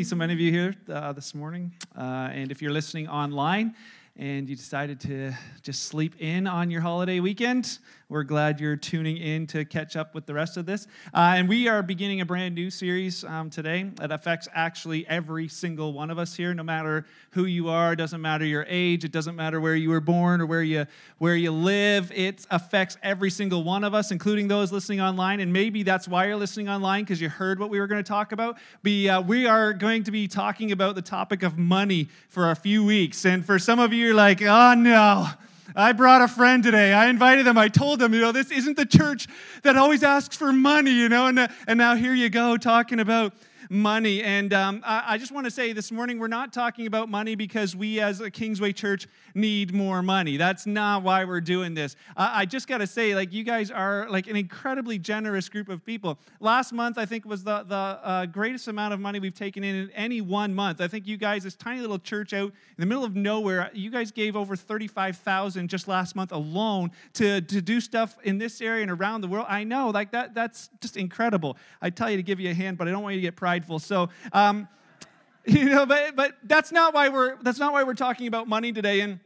see so many of you here uh, this morning. Uh, and if you're listening online and you decided to just sleep in on your holiday weekend, we're glad you're tuning in to catch up with the rest of this. Uh, and we are beginning a brand new series um, today that affects actually every single one of us here, no matter who you are, it doesn't matter your age, it doesn't matter where you were born or where you, where you live. It affects every single one of us, including those listening online. And maybe that's why you're listening online because you heard what we were going to talk about. Be, uh, we are going to be talking about the topic of money for a few weeks. And for some of you, you're like, oh no. I brought a friend today. I invited them. I told them, you know, this isn't the church that always asks for money, you know, and, uh, and now here you go talking about money. And um, I, I, just want to say this morning, we're not talking about money because we as a Kingsway Church need more money. That's not why we're doing this. I, I just got to say, like, you guys are like an incredibly generous group of people. Last month, I think, was the, the uh, greatest amount of money we've taken in in any one month. I think you guys, this tiny little church out in the middle of nowhere, you guys gave over 35,000 just last month alone to, to do stuff in this area and around the world. I know, like, that that's just incredible. I tell you to give you a hand, but I don't want you to get pride prideful. So, um, you know, but, but that's not why we're that's not why we're talking about money today. And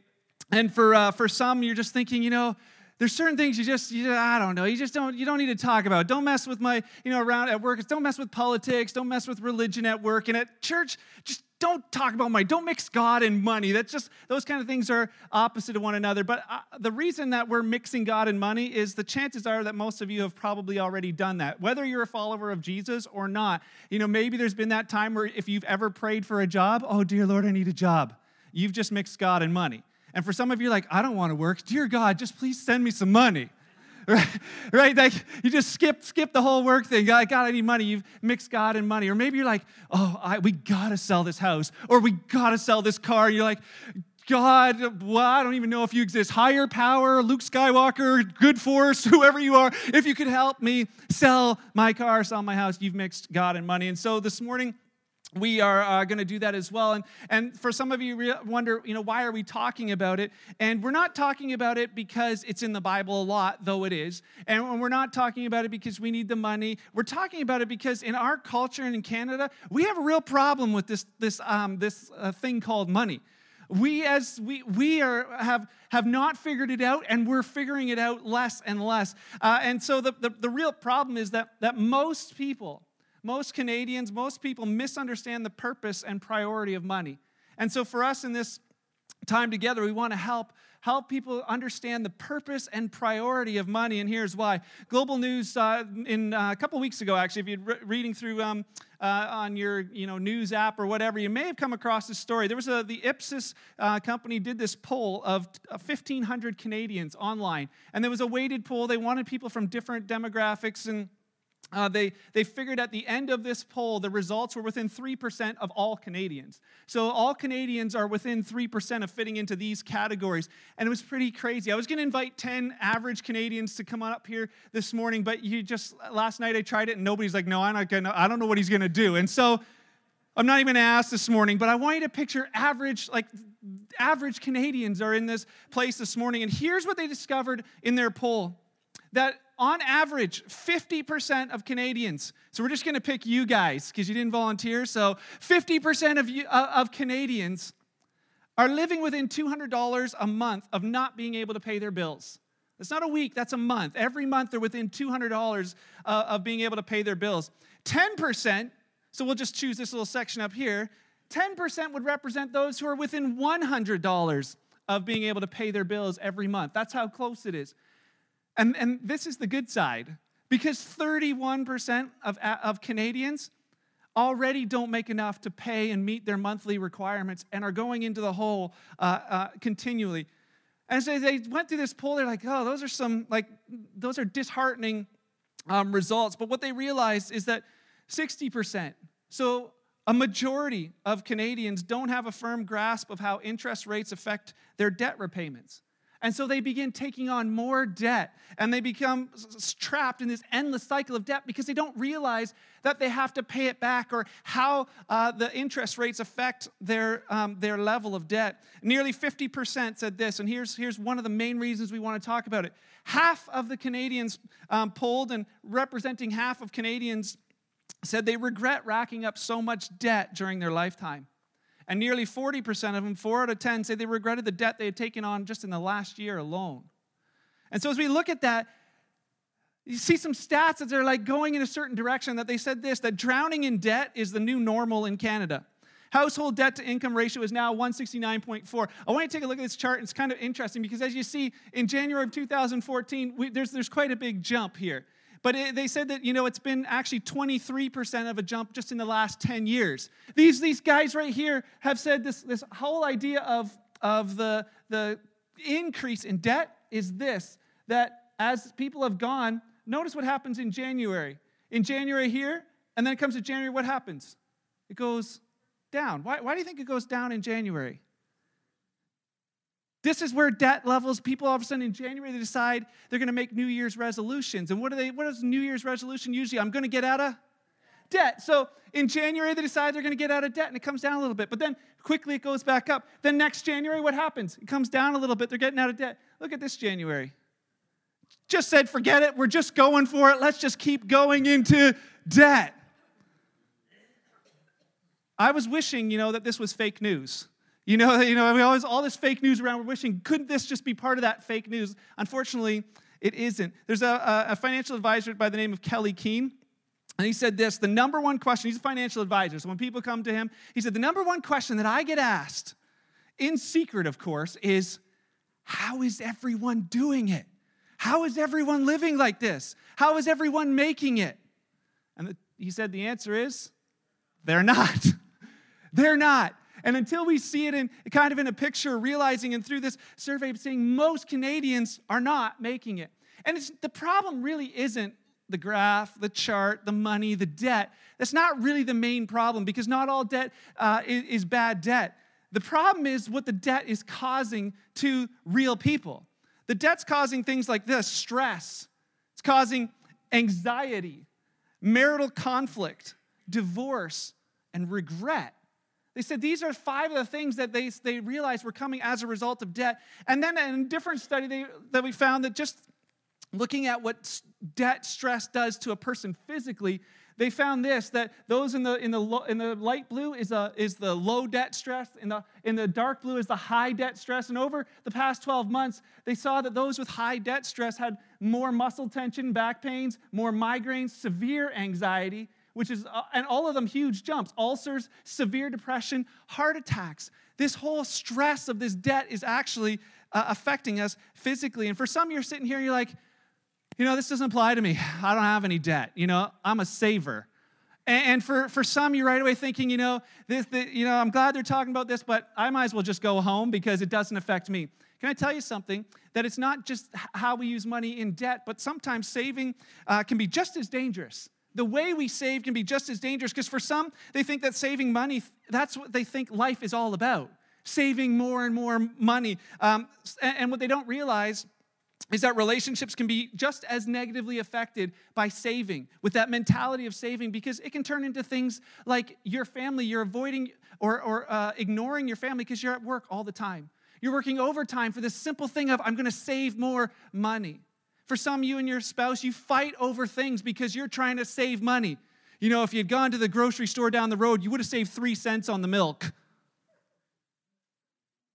and for uh, for some, you're just thinking, you know, there's certain things you just, you, I don't know, you just don't, you don't need to talk about. Don't mess with my, you know, around at work. Don't mess with politics. Don't mess with religion at work. And at church, just don't talk about money. Don't mix God and money. That's just, those kind of things are opposite of one another. But uh, the reason that we're mixing God and money is the chances are that most of you have probably already done that. Whether you're a follower of Jesus or not, you know, maybe there's been that time where if you've ever prayed for a job, oh, dear Lord, I need a job. You've just mixed God and money. And for some of you, like, I don't want to work. Dear God, just please send me some money. Right? right? Like you just skip skip the whole work thing. God, God, I need money. You've mixed God and money. Or maybe you're like, oh, I, we gotta sell this house, or we gotta sell this car. And you're like, God, well, I don't even know if you exist. Higher power, Luke Skywalker, good force, whoever you are, if you could help me sell my car, sell my house, you've mixed God and money. And so this morning, we are uh, going to do that as well. And, and for some of you re- wonder you know why are we talking about it? And we're not talking about it because it's in the bible a lot though it is. And we're not talking about it because we need the money. We're talking about it because in our culture and in canada we have a real problem with this this um, this uh, thing called money. We as we we are have have not figured it out and we're figuring it out less and less. Uh, and so the, the, the real problem is that that most people most Canadians, most people misunderstand the purpose and priority of money. And so for us in this time together, we want to help help people understand the purpose and priority of money. And here's why. Global News, uh, in uh, a couple weeks ago, actually, if you're re- reading through um, uh, on your you know news app or whatever, you may have come across this story. There was a the Ipsos uh, company did this poll of 1,500 Canadians online, and there was a weighted poll. They wanted people from different demographics and uh, they, they figured at the end of this poll, the results were within 3% of all Canadians. So all Canadians are within 3% of fitting into these categories. And it was pretty crazy. I was going to invite 10 average Canadians to come on up here this morning, but you just, last night I tried it and nobody's like, no, I'm not going to, I don't know what he's going to do. And so I'm not even going to ask this morning, but I want you to picture average, like average Canadians are in this place this morning. And here's what they discovered in their poll that on average, 50% of Canadians, so we're just going to pick you guys because you didn't volunteer. So 50% of, you, uh, of Canadians are living within $200 a month of not being able to pay their bills. That's not a week, that's a month. Every month they're within $200 uh, of being able to pay their bills. 10%, so we'll just choose this little section up here, 10% would represent those who are within $100 of being able to pay their bills every month. That's how close it is. And, and this is the good side because 31% of, of Canadians already don't make enough to pay and meet their monthly requirements and are going into the hole uh, uh, continually. And so they went through this poll, they're like, oh, those are some, like, those are disheartening um, results. But what they realized is that 60%, so a majority of Canadians don't have a firm grasp of how interest rates affect their debt repayments. And so they begin taking on more debt and they become trapped in this endless cycle of debt because they don't realize that they have to pay it back or how uh, the interest rates affect their, um, their level of debt. Nearly 50% said this, and here's, here's one of the main reasons we want to talk about it. Half of the Canadians um, polled and representing half of Canadians said they regret racking up so much debt during their lifetime. And nearly 40% of them, 4 out of 10, say they regretted the debt they had taken on just in the last year alone. And so as we look at that, you see some stats that they're like going in a certain direction that they said this that drowning in debt is the new normal in Canada. Household debt to income ratio is now 169.4. I want to take a look at this chart. It's kind of interesting because as you see in January of 2014, we, there's, there's quite a big jump here. But it, they said that, you know, it's been actually 23% of a jump just in the last 10 years. These, these guys right here have said this, this whole idea of, of the, the increase in debt is this that as people have gone, notice what happens in January. In January here, and then it comes to January, what happens? It goes down. Why, why do you think it goes down in January? This is where debt levels, people all of a sudden in January, they decide they're going to make New Year's resolutions. And what are they, what is New Year's resolution usually? I'm going to get out of debt. So in January, they decide they're going to get out of debt and it comes down a little bit. But then quickly it goes back up. Then next January, what happens? It comes down a little bit. They're getting out of debt. Look at this January. Just said, forget it. We're just going for it. Let's just keep going into debt. I was wishing, you know, that this was fake news. You know, you know, we always all this fake news around. We're wishing, couldn't this just be part of that fake news? Unfortunately, it isn't. There's a, a financial advisor by the name of Kelley Keehn, and he said this: the number one question. He's a financial advisor, so when people come to him, he said the number one question that I get asked, in secret, of course, is, "How is everyone doing it? How is everyone living like this? How is everyone making it?" And the, he said the answer is, they're not. they're not. And until we see it in kind of in a picture, realizing and through this survey, saying most Canadians are not making it. And the problem really isn't the graph, the chart, the money, the debt. That's not really the main problem because not all debt uh, is, is bad debt. The problem is what the debt is causing to real people. The debt's causing things like this stress, it's causing anxiety, marital conflict, divorce, and regret. They said these are five of the things that they, they realized were coming as a result of debt. And then in a different study they, that we found that just looking at what debt stress does to a person physically, they found this that those in the in the in the light blue is a, is the low debt stress in the in the dark blue is the high debt stress and over the past 12 months they saw that those with high debt stress had more muscle tension back pains more migraines severe anxiety which is, uh, and all of them huge jumps ulcers, severe depression, heart attacks. This whole stress of this debt is actually uh, affecting us physically. And for some, you're sitting here, you're like, you know, this doesn't apply to me. I don't have any debt. You know, I'm a saver. And for, for some, you're right away thinking, you know, this, the, you know, I'm glad they're talking about this, but I might as well just go home because it doesn't affect me. Can I tell you something? That it's not just how we use money in debt, but sometimes saving uh, can be just as dangerous the way we save can be just as dangerous because for some, they think that saving money, that's what they think life is all about saving more and more money. Um, and what they don't realize is that relationships can be just as negatively affected by saving, with that mentality of saving, because it can turn into things like your family, you're avoiding or, or uh, ignoring your family because you're at work all the time. You're working overtime for this simple thing of, I'm gonna save more money. For some, you and your spouse, you fight over things because you're trying to save money. You know, if you had gone to the grocery store down the road, you would have saved three cents on the milk.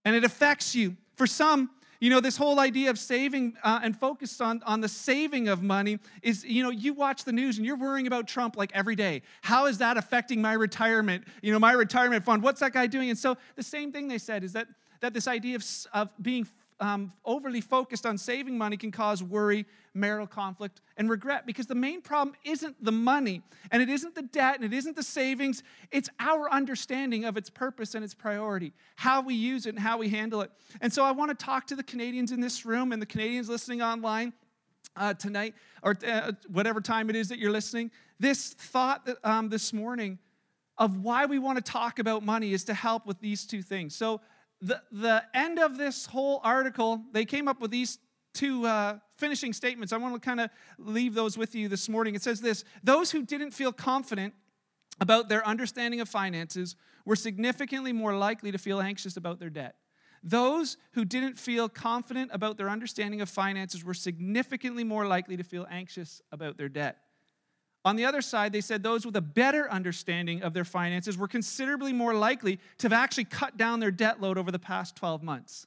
And it affects you. For some, you know, this whole idea of saving uh, and focus on, on the saving of money is, you know, you watch the news and you're worrying about Trump like every day. How is that affecting my retirement? You know, my retirement fund, what's that guy doing? And so the same thing they said is that, that this idea of, of being um, overly focused on saving money can cause worry, marital conflict, and regret because the main problem isn't the money and it isn't the debt and it isn't the savings. It's our understanding of its purpose and its priority, how we use it and how we handle it. And so I want to talk to the Canadians in this room and the Canadians listening online. Uh, tonight, or uh, whatever time it is that you're listening, this thought that, um, this morning of why we want to talk about money is to help with these two things. So, the, the end of this whole article, they came up with these two uh, finishing statements. I want to kind of leave those with you this morning. It says this Those who didn't feel confident about their understanding of finances were significantly more likely to feel anxious about their debt. Those who didn't feel confident about their understanding of finances were significantly more likely to feel anxious about their debt. On the other side, they said those with a better understanding of their finances were considerably more likely to have actually cut down their debt load over the past 12 months.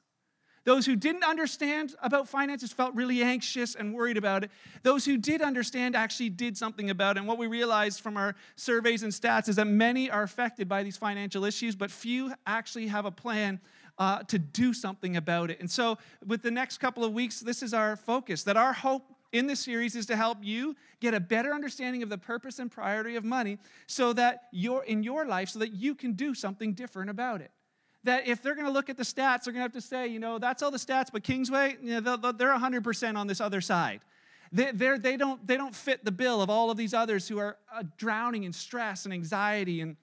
Those who didn't understand about finances felt really anxious and worried about it. Those who did understand actually did something about it. And what we realized from our surveys and stats is that many are affected by these financial issues, but few actually have a plan uh, to do something about it. And so, with the next couple of weeks, this is our focus that our hope in this series is to help you get a better understanding of the purpose and priority of money so that you're in your life so that you can do something different about it that if they're going to look at the stats, they're going to have to say, you know, that's all the stats, but Kingsway, you know, they're 100% on this other side. They, they, don't, they don't fit the bill of all of these others who are uh, drowning in stress and anxiety and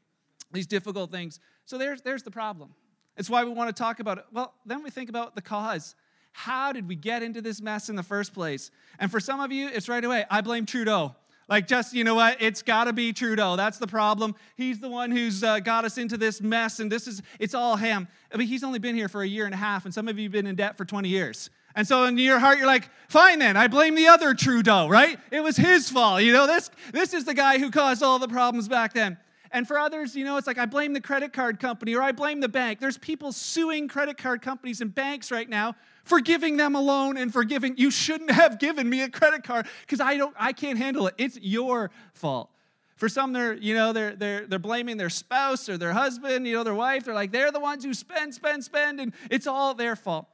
these difficult things. So there's, there's the problem. It's why we want to talk about it. Well, then we think about the cause. How did we get into this mess in the first place? And for some of you, it's right away. I blame Trudeau. Like, just, you know what? It's got to be Trudeau. That's the problem. He's the one who's uh, got us into this mess, and this is, it's all him. I mean, he's only been here for a year and a half, and some of you have been in debt for 20 years. And so in your heart, you're like, fine then, I blame the other Trudeau, right? It was his fault. You know, this, this is the guy who caused all the problems back then. And for others, you know, it's like I blame the credit card company or I blame the bank. There's people suing credit card companies and banks right now for giving them a loan and forgiving you shouldn't have given me a credit card because I don't I can't handle it. It's your fault. For some, they're, you know, they're, they're, they're blaming their spouse or their husband, you know, their wife. They're like, they're the ones who spend, spend, spend, and it's all their fault.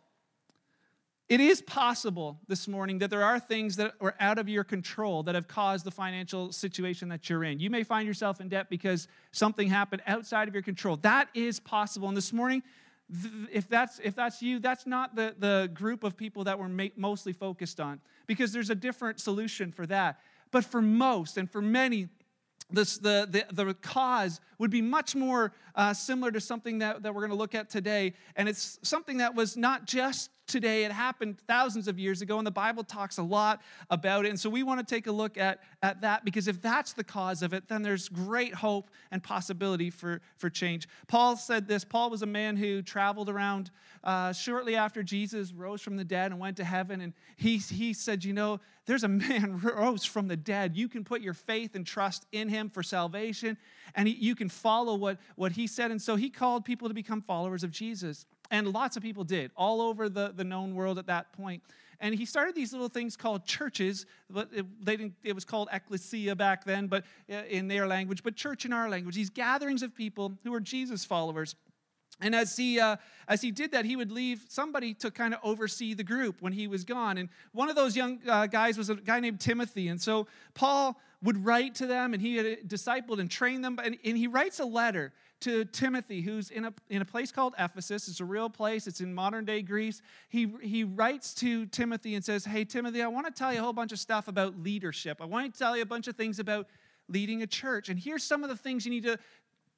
It is possible this morning that there are things that are out of your control that have caused the financial situation that you're in. You may find yourself in debt because something happened outside of your control. That is possible. And this morning, if that's if that's you that's not the, the group of people that we're mostly focused on because there's a different solution for that but for most and for many this, the, the, the cause would be much more uh, similar to something that, that we're going to look at today. And it's something that was not just today. It happened thousands of years ago, and the Bible talks a lot about it. And so we want to take a look at, at that because if that's the cause of it, then there's great hope and possibility for, for change. Paul said this Paul was a man who traveled around uh, shortly after Jesus rose from the dead and went to heaven. And he, he said, You know, there's a man rose from the dead. You can put your faith and trust in him for salvation, and he, you can follow what, what he said. And so he called people to become followers of Jesus. And lots of people did, all over the, the known world at that point. And he started these little things called churches. But it, they didn't, it was called ecclesia back then, but uh, in their language, but church in our language. These gatherings of people who were Jesus followers. And as he, uh, as he did that, he would leave somebody to kind of oversee the group when he was gone. And one of those young uh, guys was a guy named Timothy. And so Paul would write to them, and he had discipled and trained them. And, and he writes a letter to Timothy, who's in a, in a place called Ephesus. It's a real place, it's in modern day Greece. He, he writes to Timothy and says, Hey, Timothy, I want to tell you a whole bunch of stuff about leadership. I want to tell you a bunch of things about leading a church. And here's some of the things you need to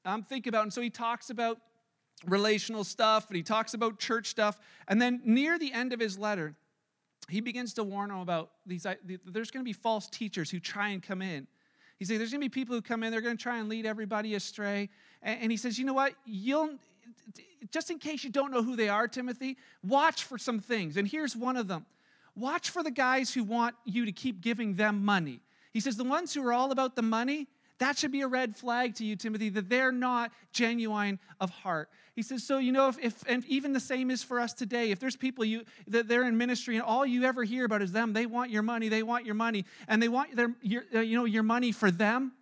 um, think about. And so he talks about relational stuff and he talks about church stuff. And then near the end of his letter, he begins to warn them about these. There's going to be false teachers who try and come in. He says there's going to be people who come in, they're going to try and lead everybody astray. And he says, you know what? You'll just in case you don't know who they are, Timothy, watch for some things. And here's one of them. Watch for the guys who want you to keep giving them money. He says the ones who are all about the money, that should be a red flag to you, Timothy, that they're not genuine of heart. He says, so you know, if, if and even the same is for us today. If there's people you that they're in ministry and all you ever hear about is them, they want your money, they want your money, and they want their your, uh, you know your money for them.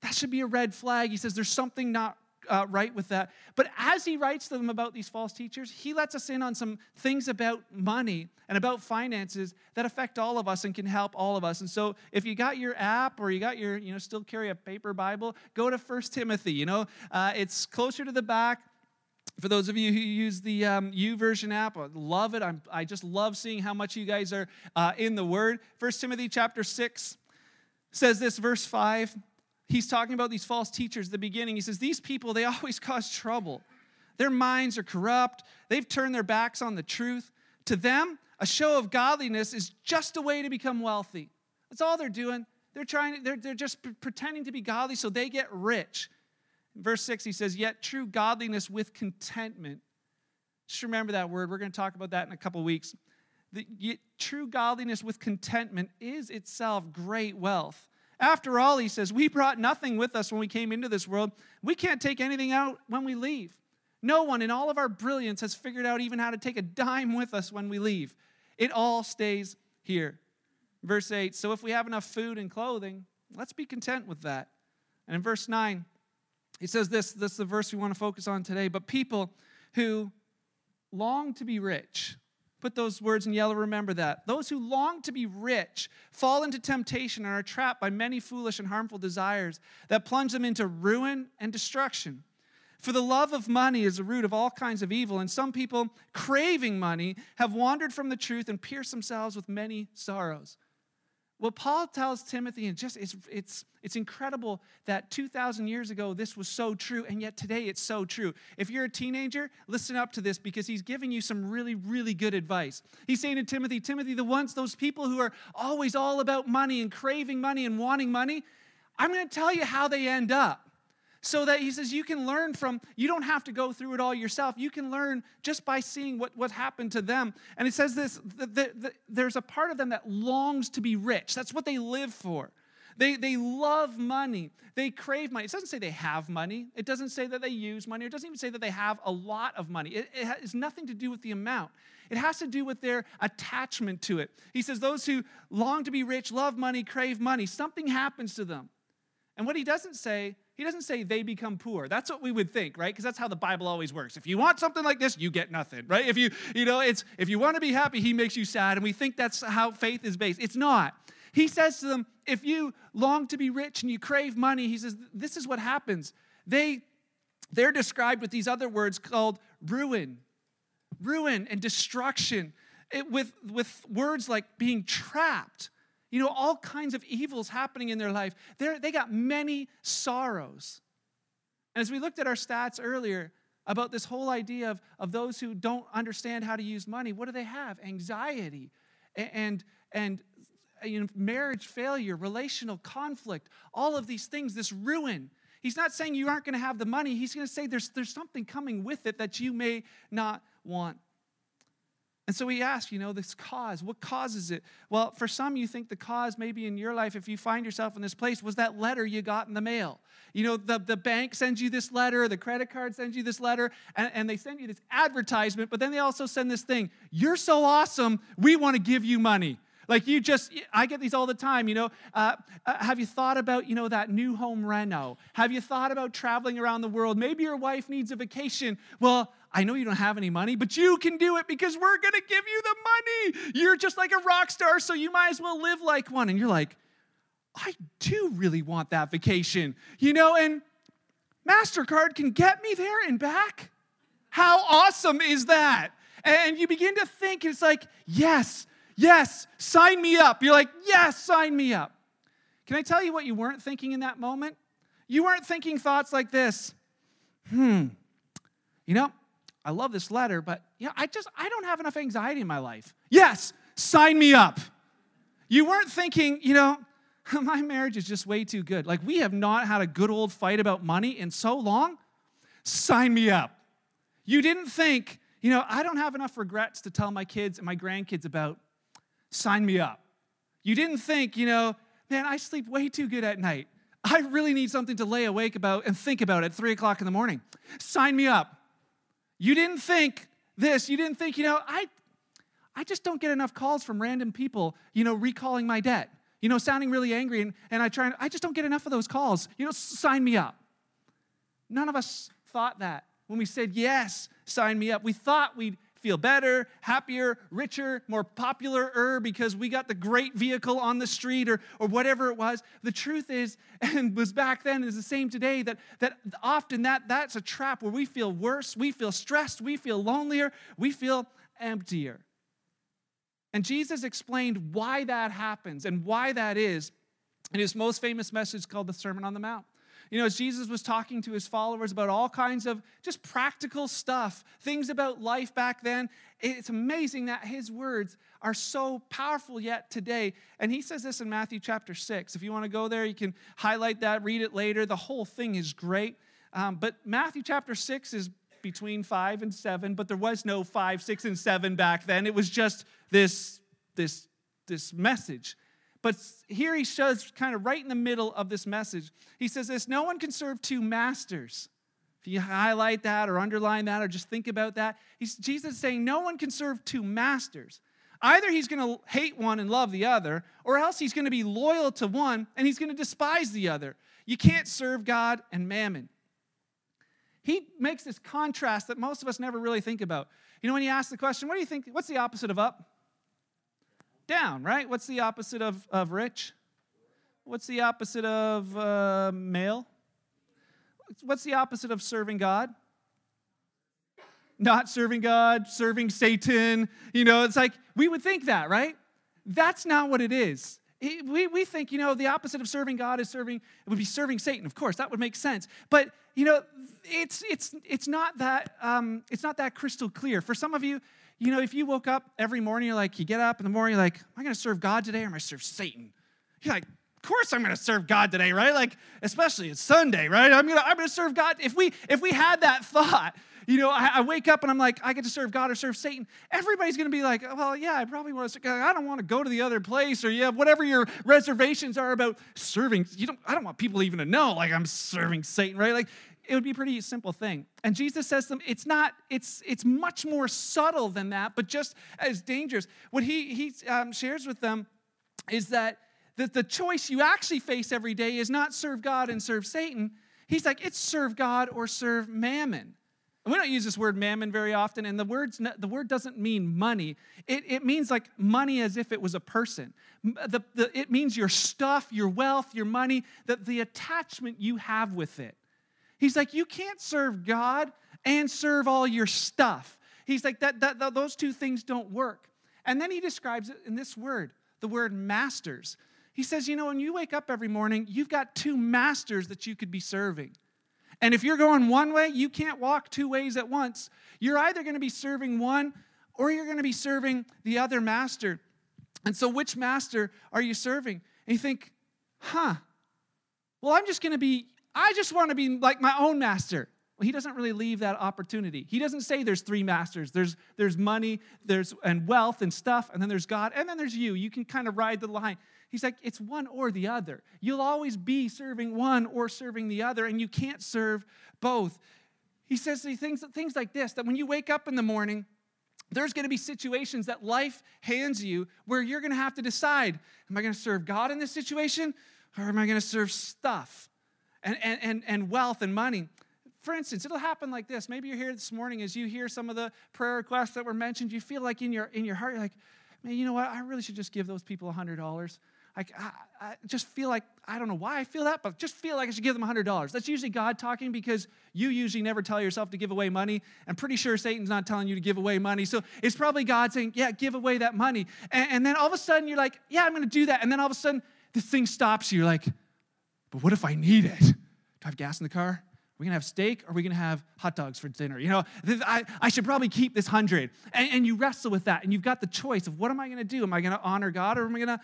That should be a red flag. He says there's something not uh, right with that. But as he writes to them about these false teachers, he lets us in on some things about money and about finances that affect all of us and can help all of us. And so if you got your app or you got your, you know, still carry a paper Bible, go to First Timothy. You know, uh, it's closer to the back. For those of you who use the um, YouVersion app, I love it. I'm, i just love seeing how much you guys are uh, in the Word. First Timothy chapter 6 says this, verse 5 he's talking about these false teachers at the beginning. He says, These people, they always cause trouble. Their minds are corrupt, they've turned their backs on the truth. To them, a show of godliness is just a way to become wealthy. That's all they're doing. They're trying, they're, they're just pretending to be godly so they get rich. In verse 6, he says, Yet true godliness with contentment. Just remember that word. We're going to talk about that in a couple weeks. The, true godliness with contentment is itself great wealth After all, he says, we brought nothing with us when we came into this world. We can't take anything out when we leave. No one in all of our brilliance has figured out even how to take a dime with us when we leave. It all stays here. Verse 8 So if we have enough food and clothing, let's be content with that. And in verse 9, he says this this is the verse we want to focus on today. But people who long to be rich, put those words in yellow, remember that. Those who long to be rich fall into temptation and are trapped by many foolish and harmful desires that plunge them into ruin and destruction. For the love of money is the root of all kinds of evil, and some people, craving money, have wandered from the truth and pierced themselves with many sorrows. What Paul tells Timothy, and just it's, it's, it's incredible that 2,000 years ago this was so true, and yet today it's so true. If you're a teenager, listen up to this because he's giving you some really, really good advice. He's saying to Timothy, Timothy, the ones, those people who are always all about money and craving money and wanting money, I'm going to tell you how they end up so that he says you can learn from you don't have to go through it all yourself. You can learn just by seeing what, what happened to them. And he says this the, there's a part of them that longs to be rich. That's what they live for. They, they love money. They crave money. It doesn't say they have money. It doesn't say that they use money. It doesn't even say that they have a lot of money. It, it has nothing to do with the amount. It has to do with their attachment to it. He says those who long to be rich love money crave money. Something happens to them. And what he doesn't say he doesn't say they become poor. That's what we would think, right? Because that's how the Bible always works. If you want something like this, you get nothing, right? If you, you know, it's if you want to be happy, he makes you sad. And we think that's how faith is based. It's not. He says to them, if you long to be rich and you crave money, he says, this is what happens. They they're described with these other words called ruin, ruin and destruction. It, with, with words like being trapped you know, all kinds of evils happening in their life. They're, they got many sorrows. And as we looked at our stats earlier about this whole idea of, of those who don't understand how to use money, what do they have? Anxiety and, and, you know, marriage failure, relational conflict, all of these things, this ruin. He's not saying you aren't going to have the money. He's going to say there's, there's something coming with it that you may not want. And so we ask, you know, this cause, what causes it? Well, for some, you think the cause maybe in your life, if you find yourself in this place, was that letter you got in the mail. You know, the, the bank sends you this letter, the credit card sends you this letter, and, and they send you this advertisement, but then they also send this thing You're so awesome, we want to give you money. Like you just, I get these all the time, you know. Uh, uh, have you thought about, you know, that new home reno? Have you thought about traveling around the world? Maybe your wife needs a vacation. Well, I know you don't have any money, but you can do it because we're going to give you the money. You're just like a rock star, so you might as well live like one. And you're like, I do really want that vacation, you know, and MasterCard can get me there and back. How awesome is that? And you begin to think, it's like, yes, yes, sign me up. You're like, yes, sign me up. Can I tell you what you weren't thinking in that moment? You weren't thinking thoughts like this hmm, you know, I love this letter, but you know, I just I don't have enough anxiety in my life. Yes, sign me up. You weren't thinking, you know, my marriage is just way too good. Like we have not had a good old fight about money in so long. Sign me up. You didn't think, you know, I don't have enough regrets to tell my kids and my grandkids about. Sign me up. You didn't think, you know, man, I sleep way too good at night. I really need something to lay awake about and think about at three o'clock in the morning. Sign me up. You didn't think this. You didn't think, you know, I, I just don't get enough calls from random people, you know, recalling my debt, you know, sounding really angry. And, and I try, and, I just don't get enough of those calls. You know, sign me up. None of us thought that when we said, yes, sign me up. We thought we'd feel better, happier, richer, more popular because we got the great vehicle on the street or, or whatever it was. The truth is, and was back then, is the same today, that, that often that, that's a trap where we feel worse, we feel stressed, we feel lonelier, we feel emptier. And Jesus explained why that happens and why that is in his most famous message called the Sermon on the Mount. You know, as Jesus was talking to his followers about all kinds of just practical stuff, things about life back then, it's amazing that his words are so powerful yet today. And he says this in Matthew chapter 6. If you want to go there, you can highlight that, read it later. The whole thing is great. Um, but Matthew chapter 6 is between 5 and 7, but there was no 5, 6, and 7 back then. It was just this, this, this message. But here he shows kind of right in the middle of this message. He says this no one can serve two masters. If you highlight that or underline that or just think about that, Jesus is saying no one can serve two masters. Either he's going to hate one and love the other, or else he's going to be loyal to one and he's going to despise the other. You can't serve God and mammon. He makes this contrast that most of us never really think about. You know, when you ask the question, what do you think? What's the opposite of up? Down, right? What's the opposite of, of rich? What's the opposite of uh, male? What's the opposite of serving God? Not serving God, serving Satan. You know, it's like we would think that, right? That's not what it is. We, we think, you know, the opposite of serving God is serving, it would be serving Satan. Of course, that would make sense. But, you know, it's, it's, it's, not that, um, it's not that crystal clear. For some of you, you know, if you woke up every morning, you're like, you get up in the morning, you're like, am I going to serve God today or am I going to serve Satan? You're like, of course I'm going to serve God today, right? Like, especially it's Sunday, right? I'm going to I'm going to serve God. If we if we had that thought, you know, I, I, wake up and I'm like, I get to serve God or serve Satan. Everybody's going to be like, well, yeah, I probably want to. I don't want to go to the other place, or yeah, whatever your reservations are about serving. You don't. I don't want people even to know like I'm serving Satan, right? Like it would be a pretty simple thing. And Jesus says to them, it's not, it's, it's much more subtle than that, but just as dangerous. What he, he um, shares with them is that the, the choice you actually face every day is not serve God and serve Satan. He's like, it's serve God or serve mammon. And we don't use this word mammon very often, and the, words, the word doesn't mean money. It, it means like money as if it was a person. The, the, it means your stuff, your wealth, your money, that the attachment you have with it. He's like, you can't serve God and serve all your stuff. He's like, that, that, that, those two things don't work. And then he describes it in this word, the word masters. He says, you know, when you wake up every morning, you've got two masters that you could be serving. And if you're going one way, you can't walk two ways at once. You're either going to be serving one or you're going to be serving the other master. And so, which master are you serving? And you think, huh, well, I'm just going to be I just want to be like my own master. Well, he doesn't really leave that opportunity. He doesn't say there's three masters. There's, there's money, there's and wealth and stuff, and then there's God, and then there's you. You can kind of ride the line. He's like, it's one or the other. You'll always be serving one or serving the other, and you can't serve both. He says things, things like this that when you wake up in the morning, there's going to be situations that life hands you where you're going to have to decide am I going to serve God in this situation, or am I going to serve stuff? and, and, and, and wealth and money. For instance, it'll happen like this. Maybe you're here this morning as you hear some of the prayer requests that were mentioned. You feel like in your, in your heart, you're like, man, you know what? I really should just give those people $100. Like, I, I, just feel like, I don't know why I feel that, but just feel like I should give them $100. That's usually God talking because you usually never tell yourself to give away money. I'm pretty sure Satan's not telling you to give away money. So it's probably God saying, yeah, give away that money. And, and then all of a sudden you're like, yeah, I'm going to do that. And then all of a sudden this thing stops you. You're like, but what if I need it? Do I have gas in the car? Are we gonna have steak or are we gonna have hot dogs for dinner? You know, I, I should probably keep this hundred. And, and you wrestle with that and you've got the choice of what am I gonna do? Am I gonna honor God or am I gonna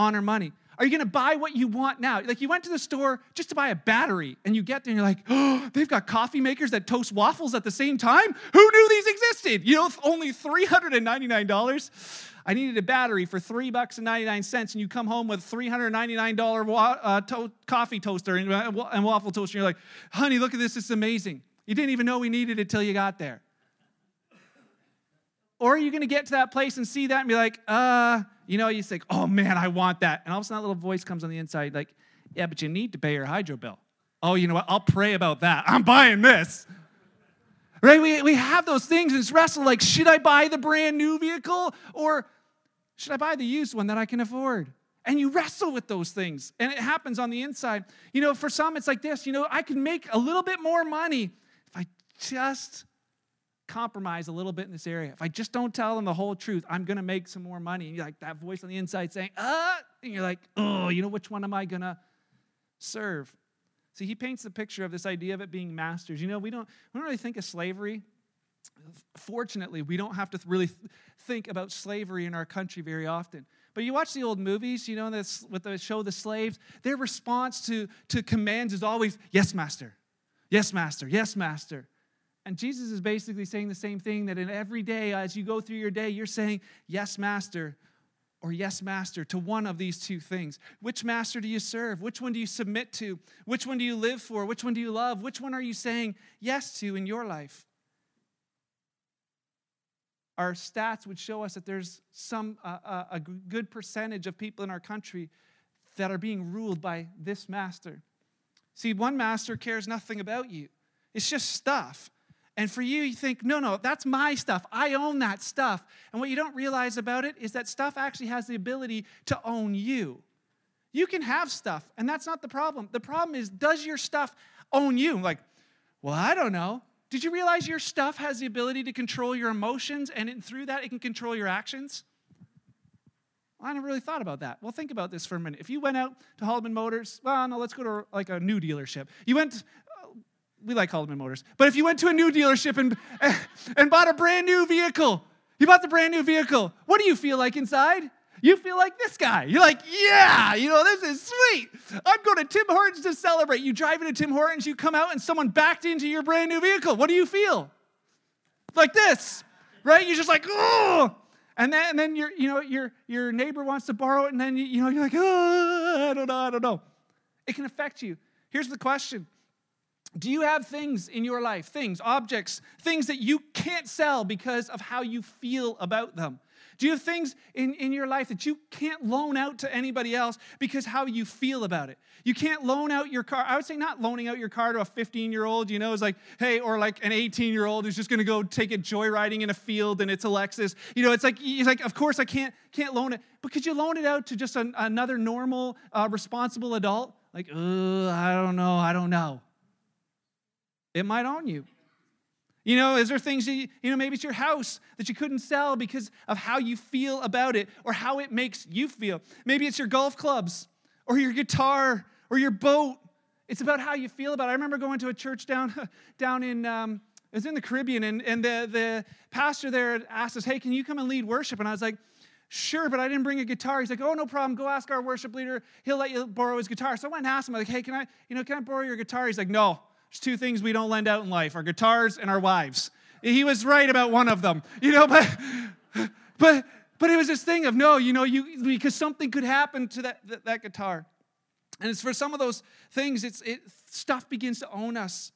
honor money? Are you gonna buy what you want now? Like you went to the store just to buy a battery and you get there and you're like, oh, they've got coffee makers that toast waffles at the same time? Who knew these existed? You know, only $399. I needed a battery for three bucks and 99 cents, and you come home with $399 wa- uh, to- coffee toaster and, uh, and waffle toaster, and you're like, honey, look at this, it's amazing. You didn't even know we needed it till you got there. Or are you going to get to that place and see that and be like, uh, you know, you think, oh man, I want that. And all of a sudden, that little voice comes on the inside, like, yeah, but you need to pay your hydro bill. Oh, you know what? I'll pray about that. I'm buying this. Right? We, we have those things and it's wrestle like, should I buy the brand new vehicle or should I buy the used one that I can afford? And you wrestle with those things. And it happens on the inside. You know, for some, it's like this you know, I can make a little bit more money if I just compromise a little bit in this area. If I just don't tell them the whole truth, I'm going to make some more money. And you're like that voice on the inside saying, ah, and you're like, oh, you know, which one am I going to serve? See, he paints the picture of this idea of it being masters. You know, we don't, we don't really think of slavery. Fortunately, we don't have to really think about slavery in our country very often. But you watch the old movies, you know, this, with the show The Slaves, their response to, to commands is always, Yes, master. Yes, master. Yes, master. And Jesus is basically saying the same thing that in every day, as you go through your day, you're saying, Yes, master, or yes, master, to one of these two things? Which master do you serve? Which one do you submit to? Which one do you live for? Which one do you love? Which one are you saying yes to in your life? Our stats would show us that there's some uh, uh a good percentage of people in our country that are being ruled by this master. See, one master cares nothing about you. It's just stuff. And for you, you think, no, no, that's my stuff. I own that stuff. And what you don't realize about it is that stuff actually has the ability to own you. You can have stuff, and that's not the problem. The problem is, does your stuff own you? Like, well, I don't know. Did you realize your stuff has the ability to control your emotions, and through that, it can control your actions? I never really thought about that. Well, think about this for a minute. If you went out to Haldeman Motors, well, no, let's go to like a new dealership. You went we like Haldeman Motors. But if you went to a new dealership and, and bought a brand new vehicle, you bought the brand new vehicle, what do you feel like inside? You feel like this guy. You're like, yeah, you know, this is sweet. I'm going to Tim Hortons to celebrate. You drive into Tim Hortons, you come out, and someone backed into your brand new vehicle. What do you feel? Like this, right? You're just like, oh. And then, and then your, you know, your, your neighbor wants to borrow it, and then you, know, you're like, oh, I don't know, I don't know. It can affect you. Here's the question do you have things in your life, things, objects, things that you can't sell because of how you feel about them? Do you have things in, in your life that you can't loan out to anybody else because how you feel about it? You can't loan out your car. I would say not loaning out your car to a 15 year old, you know, is like, hey, or like an 18 year old who's just gonna go take it joyriding in a field and it's a Lexus. You know, it's like, it's like of course I can't, can't loan it. But could you loan it out to just an, another normal, uh, responsible adult? Like, I don't know, I don't know it might own you. You know, is there things you, you know, maybe it's your house that you couldn't sell because of how you feel about it or how it makes you feel. Maybe it's your golf clubs or your guitar or your boat. It's about how you feel about it. I remember going to a church down, down in, um, it was in the Caribbean, and, and the, the pastor there asked us, hey, can you come and lead worship? And I was like, sure, but I didn't bring a guitar. He's like, oh, no problem. Go ask our worship leader. He'll let you borrow his guitar. So I went and asked him, like, hey, can I, you know, can I borrow your guitar? He's like, no. There's two things we don't lend out in life our guitars and our wives. He was right about one of them, you know, but, but, but it was this thing of no, you know, you, because something could happen to that, that, that guitar. And it's for some of those things, it's, it, stuff begins to own us.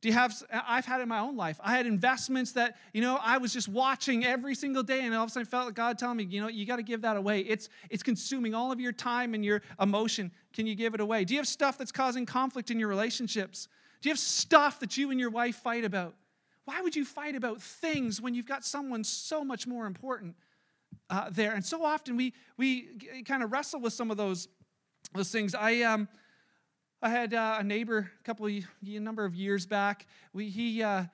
Do you have, I've had in my own life. I had investments that, you know, I was just watching every single day and all of a sudden I felt God telling me, you know, you got to give that away. It's, it's consuming all of your time and your emotion. Can you give it away? Do you have stuff that's causing conflict in your relationships? Do you have stuff that you and your wife fight about? Why would you fight about things when you've got someone so much more important uh, there? And so often we, we kind of wrestle with some of those, those things. I, um, I had uh, a neighbor a couple of a number of years back. We, he, uh,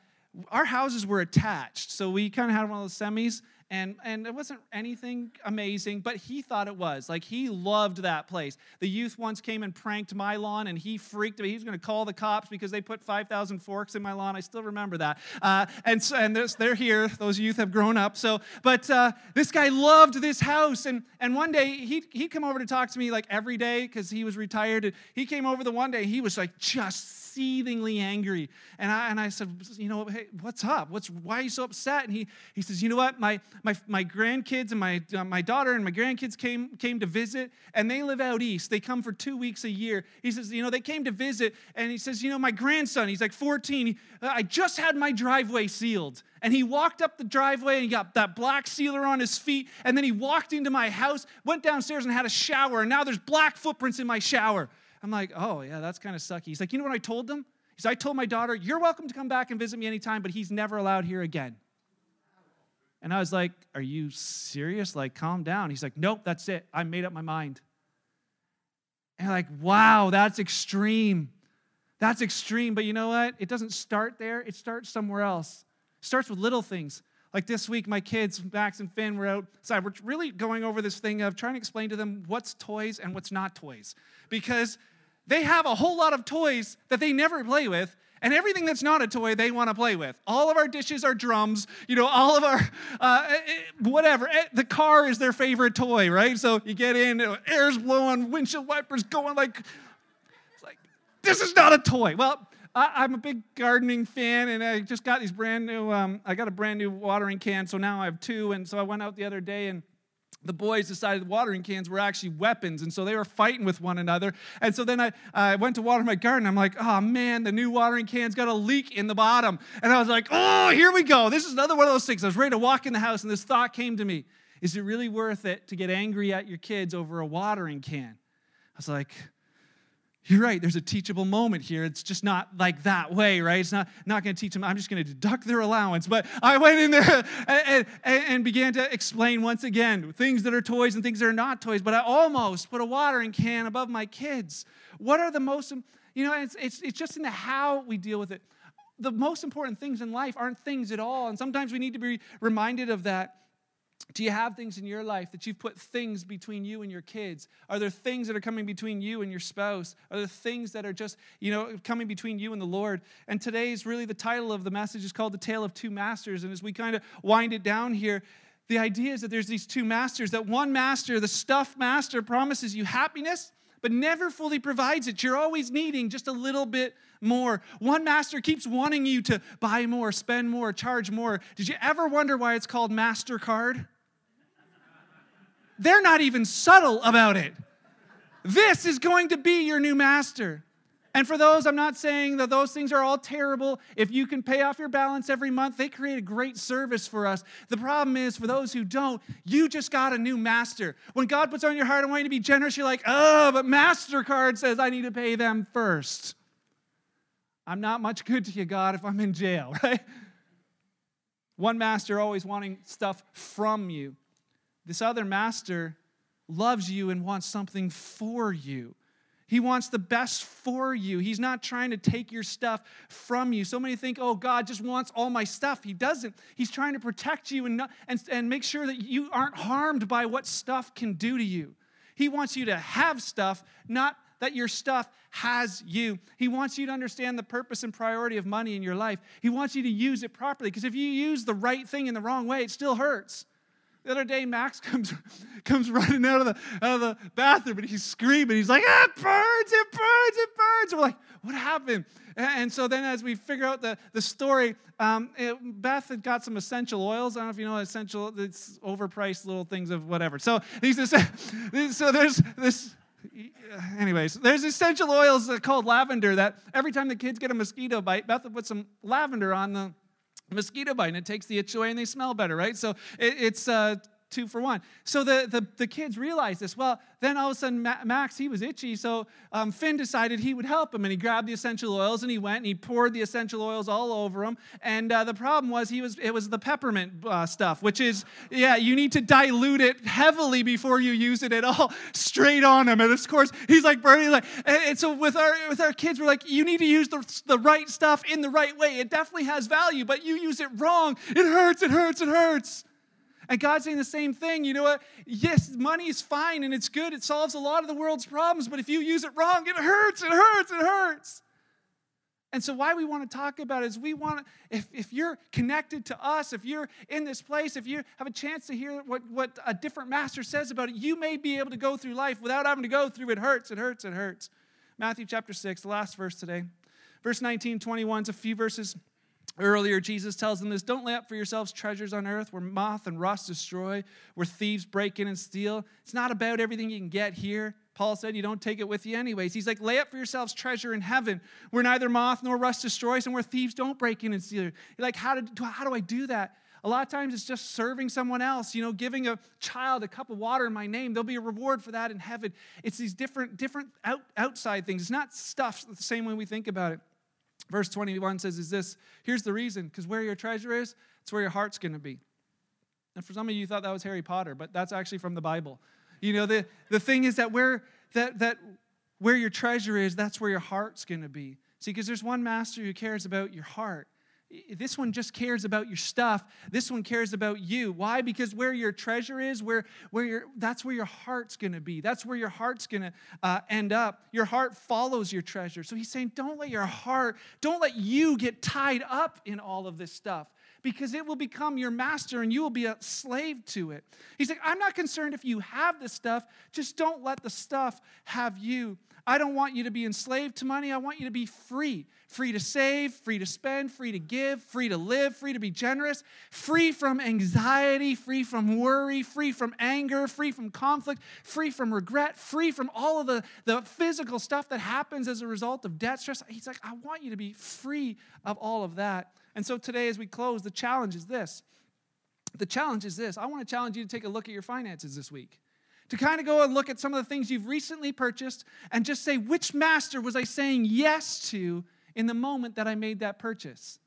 our houses were attached, so we kind of had one of those semis, and and it wasn't anything amazing but he thought it was. Like he loved that place. The youth once came and pranked my lawn and he freaked me. He was going to call the cops because they put 5000 forks in my lawn. I still remember that. Uh, and so, and they're here. Those youth have grown up. So but uh, this guy loved this house. And and one day he he'd come over to talk to me like every day because he was retired. And he came over the one day he was like just seethingly angry. And I, and I said, you know, hey, what's up? What's, why are you so upset? And he, he says, you know what? My, my, my grandkids and my, uh, my daughter and my grandkids came, came to visit, and they live out east. They come for two weeks a year. He says, you know, they came to visit, and he says, you know, my grandson, he's like 14, he, I just had my driveway sealed. And he walked up the driveway and he got that black sealer on his feet. And then he walked into my house, went downstairs and had a shower. And now there's black footprints in my shower. I'm like, oh, yeah, that's kind of sucky. He's like, you know what I told them? He said, I told my daughter, you're welcome to come back and visit me anytime, but he's never allowed here again. And I was like, are you serious? Like, calm down. He's like, nope, that's it. I made up my mind. And like, wow, that's extreme. That's extreme. But you know what? It doesn't start there, it starts somewhere else. It starts with little things. Like this week, my kids, Max and Finn, were outside. We're really going over this thing of trying to explain to them what's toys and what's not toys. Because they have a whole lot of toys that they never play with, and everything that's not a toy they want to play with. All of our dishes are drums, you know, all of our, uh, eh, eh, whatever. Eh, the car is their favorite toy, right? So you get in, air's blowing, windshield wipers going like, it's like, this is not a toy. Well, I, am a big gardening fan, and I just got these brand new, um, I got a brand new watering can, so now I have two. And so I went out the other day and the boys decided watering cans were actually weapons, and so they were fighting with one another. And so then I, I went to water my garden. I'm like, oh man, the new watering can's got a leak in the bottom. And I was like, oh, here we go. This is another one of those things. I was ready to walk in the house, and this thought came to me Is it really worth it to get angry at your kids over a watering can? I was like, you're right there's a teachable moment here. It's just not like that way right? It's not not going to teach them i'm just going to deduct their allowance but i went in there and, and, and, began to explain once again things that are toys and things that are not toys but i almost put a watering can above my kids. What are the most you know it's, it's, it's just in the how we deal with it. The most important things in life aren't things at all and sometimes we need to be reminded of that do you have things in your life that you've put things between you and your kids? Are there things that are coming between you and your spouse? Are there things that are just, you know, coming between you and the Lord? And today's really the title of the message is called The Tale of Two Masters. And as we kind of wind it down here, the idea is that there's these two masters, that one master, the stuff master, promises you happiness, but never fully provides it. You're always needing just a little bit more. One master keeps wanting you to buy more, spend more, charge more. Did you ever wonder why it's called MasterCard? They're not even subtle about it. This is going to be your new master. And for those, I'm not saying that those things are all terrible. If you can pay off your balance every month, they create a great service for us. The problem is, for those who don't, you just got a new master. When God puts on your heart, I want you to be generous, you're like, oh, but MasterCard says I need to pay them first. I'm not much good to you, God, if I'm in jail, right? One master always wanting stuff from you. This other master loves you and wants something for you. He wants the best for you. He's not trying to take your stuff from you. So many think, oh, God just wants all my stuff. He doesn't. He's trying to protect you and, and, and make sure that you aren't harmed by what stuff can do to you. He wants you to have stuff, not that your stuff has you. He wants you to understand the purpose and priority of money in your life. He wants you to use it properly because if you use the right thing in the wrong way, it still hurts. The other day, Max comes, comes running out of, the, out of the bathroom and he's screaming. He's like, ah, it burns, it burns, it burns. And we're like, what happened? And so then, as we figure out the, the story, um, it, Beth had got some essential oils. I don't know if you know essential, it's overpriced little things of whatever. So, these, so there's this anyways, there's essential oils called lavender that every time the kids get a mosquito bite, Beth will put some lavender on the mosquito bite and it takes the itch away and they smell better, right? So it, it's uh, two for one. So the, the, the, kids realized this. Well, then all of a sudden, Max, he was itchy. So um, Finn decided he would help him. And he grabbed the essential oils and he went and he poured the essential oils all over him. And uh, the problem was, he was it was the peppermint uh, stuff, which is, yeah, you need to dilute it heavily before you use it at all, straight on him. And of course, he's like burning. Like, and, and so with our, with our kids, we're like, you need to use the, the right stuff in the right way. It definitely has value, but you use it wrong. It hurts, it hurts, it hurts. And God's saying the same thing. You know what? Yes, money is fine and it's good. It solves a lot of the world's problems, but if you use it wrong, it hurts, it hurts, it hurts. And so, why we want to talk about it is we want, if, if you're connected to us, if you're in this place, if you have a chance to hear what, what a different master says about it, you may be able to go through life without having to go through it hurts, it hurts, it hurts. Matthew chapter 6, the last verse today. Verse 19, 21 is a few verses Earlier, Jesus tells them this Don't lay up for yourselves treasures on earth where moth and rust destroy, where thieves break in and steal. It's not about everything you can get here. Paul said you don't take it with you anyways. He's like, lay up for yourselves treasure in heaven where neither moth nor rust destroys and where thieves don't break in and steal. You're like, how, did, how do I do that? A lot of times it's just serving someone else, you know, giving a child a cup of water in my name. There'll be a reward for that in heaven. It's these different, different out, outside things. It's not stuff the same way we think about it. Verse 21 says, Is this, here's the reason, because where your treasure is, it's where your heart's going to be. And for some of you, you thought that was Harry Potter, but that's actually from the Bible. You know, the, the thing is that where, that, that where your treasure is, that's where your heart's going to be. See, because there's one master who cares about your heart. This one just cares about your stuff. This one cares about you. Why? Because where your treasure is, where, where your, that's where your heart's going to be. That's where your heart's going to uh, end up. Your heart follows your treasure. So he's saying, don't let your heart, don't let you get tied up in all of this stuff. because it will become your master and you will be a slave to it. He's like, I'm not concerned if you have the stuff, just don't let the stuff have you. I don't want you to be enslaved to money. I want you to be free free to save, free to spend, free to give, free to live, free to be generous, free from anxiety, free from worry, free from anger, free from conflict, free from regret, free from all of the, the physical stuff that happens as a result of debt stress. He's like, I want you to be free of all of that. And so today, as we close, the challenge is this. The challenge is this. I want to challenge you to take a look at your finances this week to kind of go and look at some of the things you've recently purchased and just say, which master was I saying yes to in the moment that I made that purchase?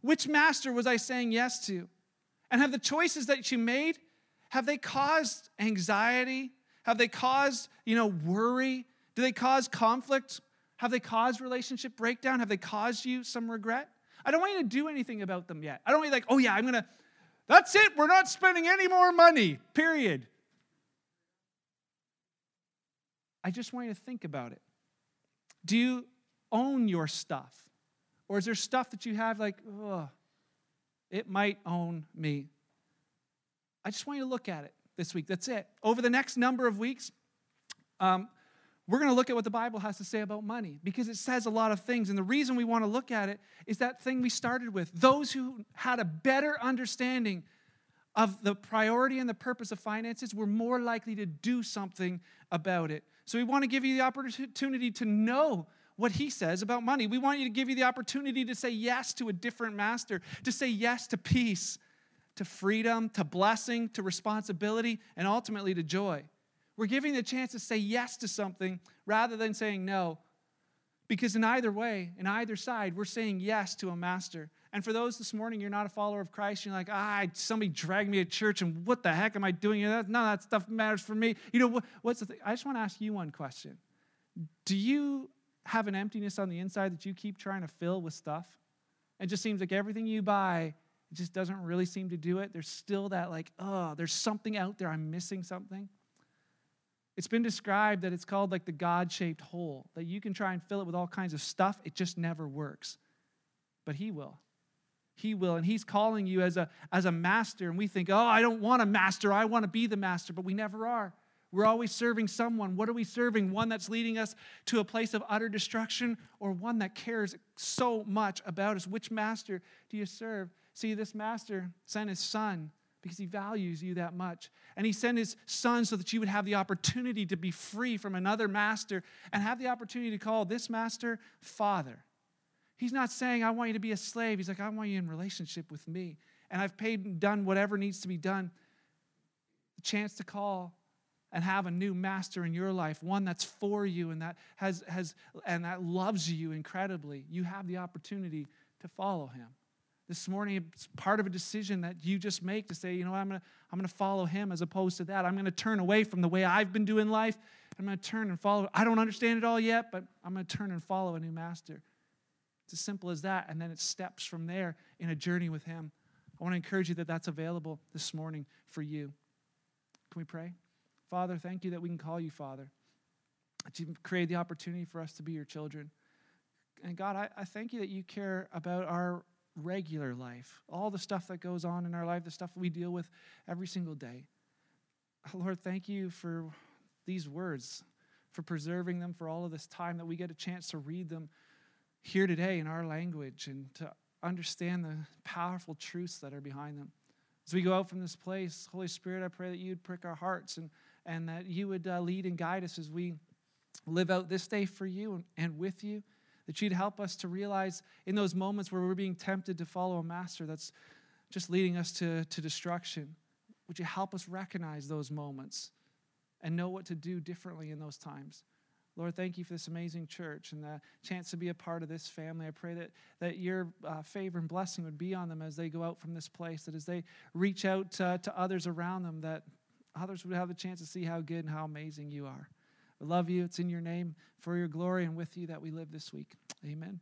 Which master was I saying yes to? And have the choices that you made, have they caused anxiety? Have they caused, you know, worry? Do they cause conflict? Have they caused relationship breakdown? Have they caused you some regret? I don't want you to do anything about them yet. I don't want you like, oh yeah, I'm gonna, that's it, we're not spending any more money, period. I just want you to think about it. Do you own your stuff? Or is there stuff that you have like, oh, it might own me? I just want you to look at it this week. That's it. Over the next number of weeks, um, we're going to look at what the Bible has to say about money because it says a lot of things. And the reason we want to look at it is that thing we started with. Those who had a better understanding of the priority and the purpose of finances were more likely to do something about it. So we want to give you the opportunity to know what he says about money. We want you to give you the opportunity to say yes to a different master, to say yes to peace, to freedom, to blessing, to responsibility, and ultimately to joy. We're giving the chance to say yes to something rather than saying no. Because in either way, in either side, we're saying yes to a master. And for those this morning, you're not a follower of Christ, you're like, ah, somebody dragged me to church, and what the heck am I doing? You None of that stuff matters for me. You know, what, what's the thing? I just want to ask you one question. Do you have an emptiness on the inside that you keep trying to fill with stuff? It just seems like everything you buy, it just doesn't really seem to do it. There's still that, like, oh, there's something out there, I'm missing something. It's been described that it's called like the God shaped hole, that you can try and fill it with all kinds of stuff, it just never works. But He will. He will. And He's calling you as a, as a master. And we think, oh, I don't want a master. I want to be the master. But we never are. We're always serving someone. What are we serving? One that's leading us to a place of utter destruction or one that cares so much about us? Which master do you serve? See, this master sent his son because he values you that much. And he sent his son so that you would have the opportunity to be free from another master and have the opportunity to call this master Father. He's not saying, I want you to be a slave. He's like, I want you in relationship with me. And I've paid and done whatever needs to be done. The chance to call and have a new master in your life, one that's for you and that has, has and that loves you incredibly. You have the opportunity to follow him. This morning, it's part of a decision that you just make to say, you know, what, I'm to I'm to follow him as opposed to that. I'm to turn away from the way I've been doing life. I'm to turn and follow. I don't understand it all yet, but I'm to turn and follow a new master. It's as simple as that. And then it steps from there in a journey with Him. I want to encourage you that that's available this morning for you. Can we pray? Father, thank you that we can call you Father, that you've created the opportunity for us to be your children. And God, I, I thank you that you care about our regular life, all the stuff that goes on in our life, the stuff we deal with every single day. Lord, thank you for these words, for preserving them, for all of this time that we get a chance to read them here today in our language and to understand the powerful truths that are behind them. As we go out from this place, Holy Spirit, I pray that you'd prick our hearts and, and that you would uh, lead and guide us as we live out this day for you and, and with you. That you'd help us to realize in those moments where we're being tempted to follow a master that's just leading us to, to destruction. Would you help us recognize those moments and know what to do differently in those times? Lord, thank you for this amazing church and the chance to be a part of this family. I pray that, that your uh, favor and blessing would be on them as they go out from this place, that as they reach out uh, to others around them, that others would have a chance to see how good and how amazing you are. I love you. It's in your name, for your glory, and with you that we live this week. Amen.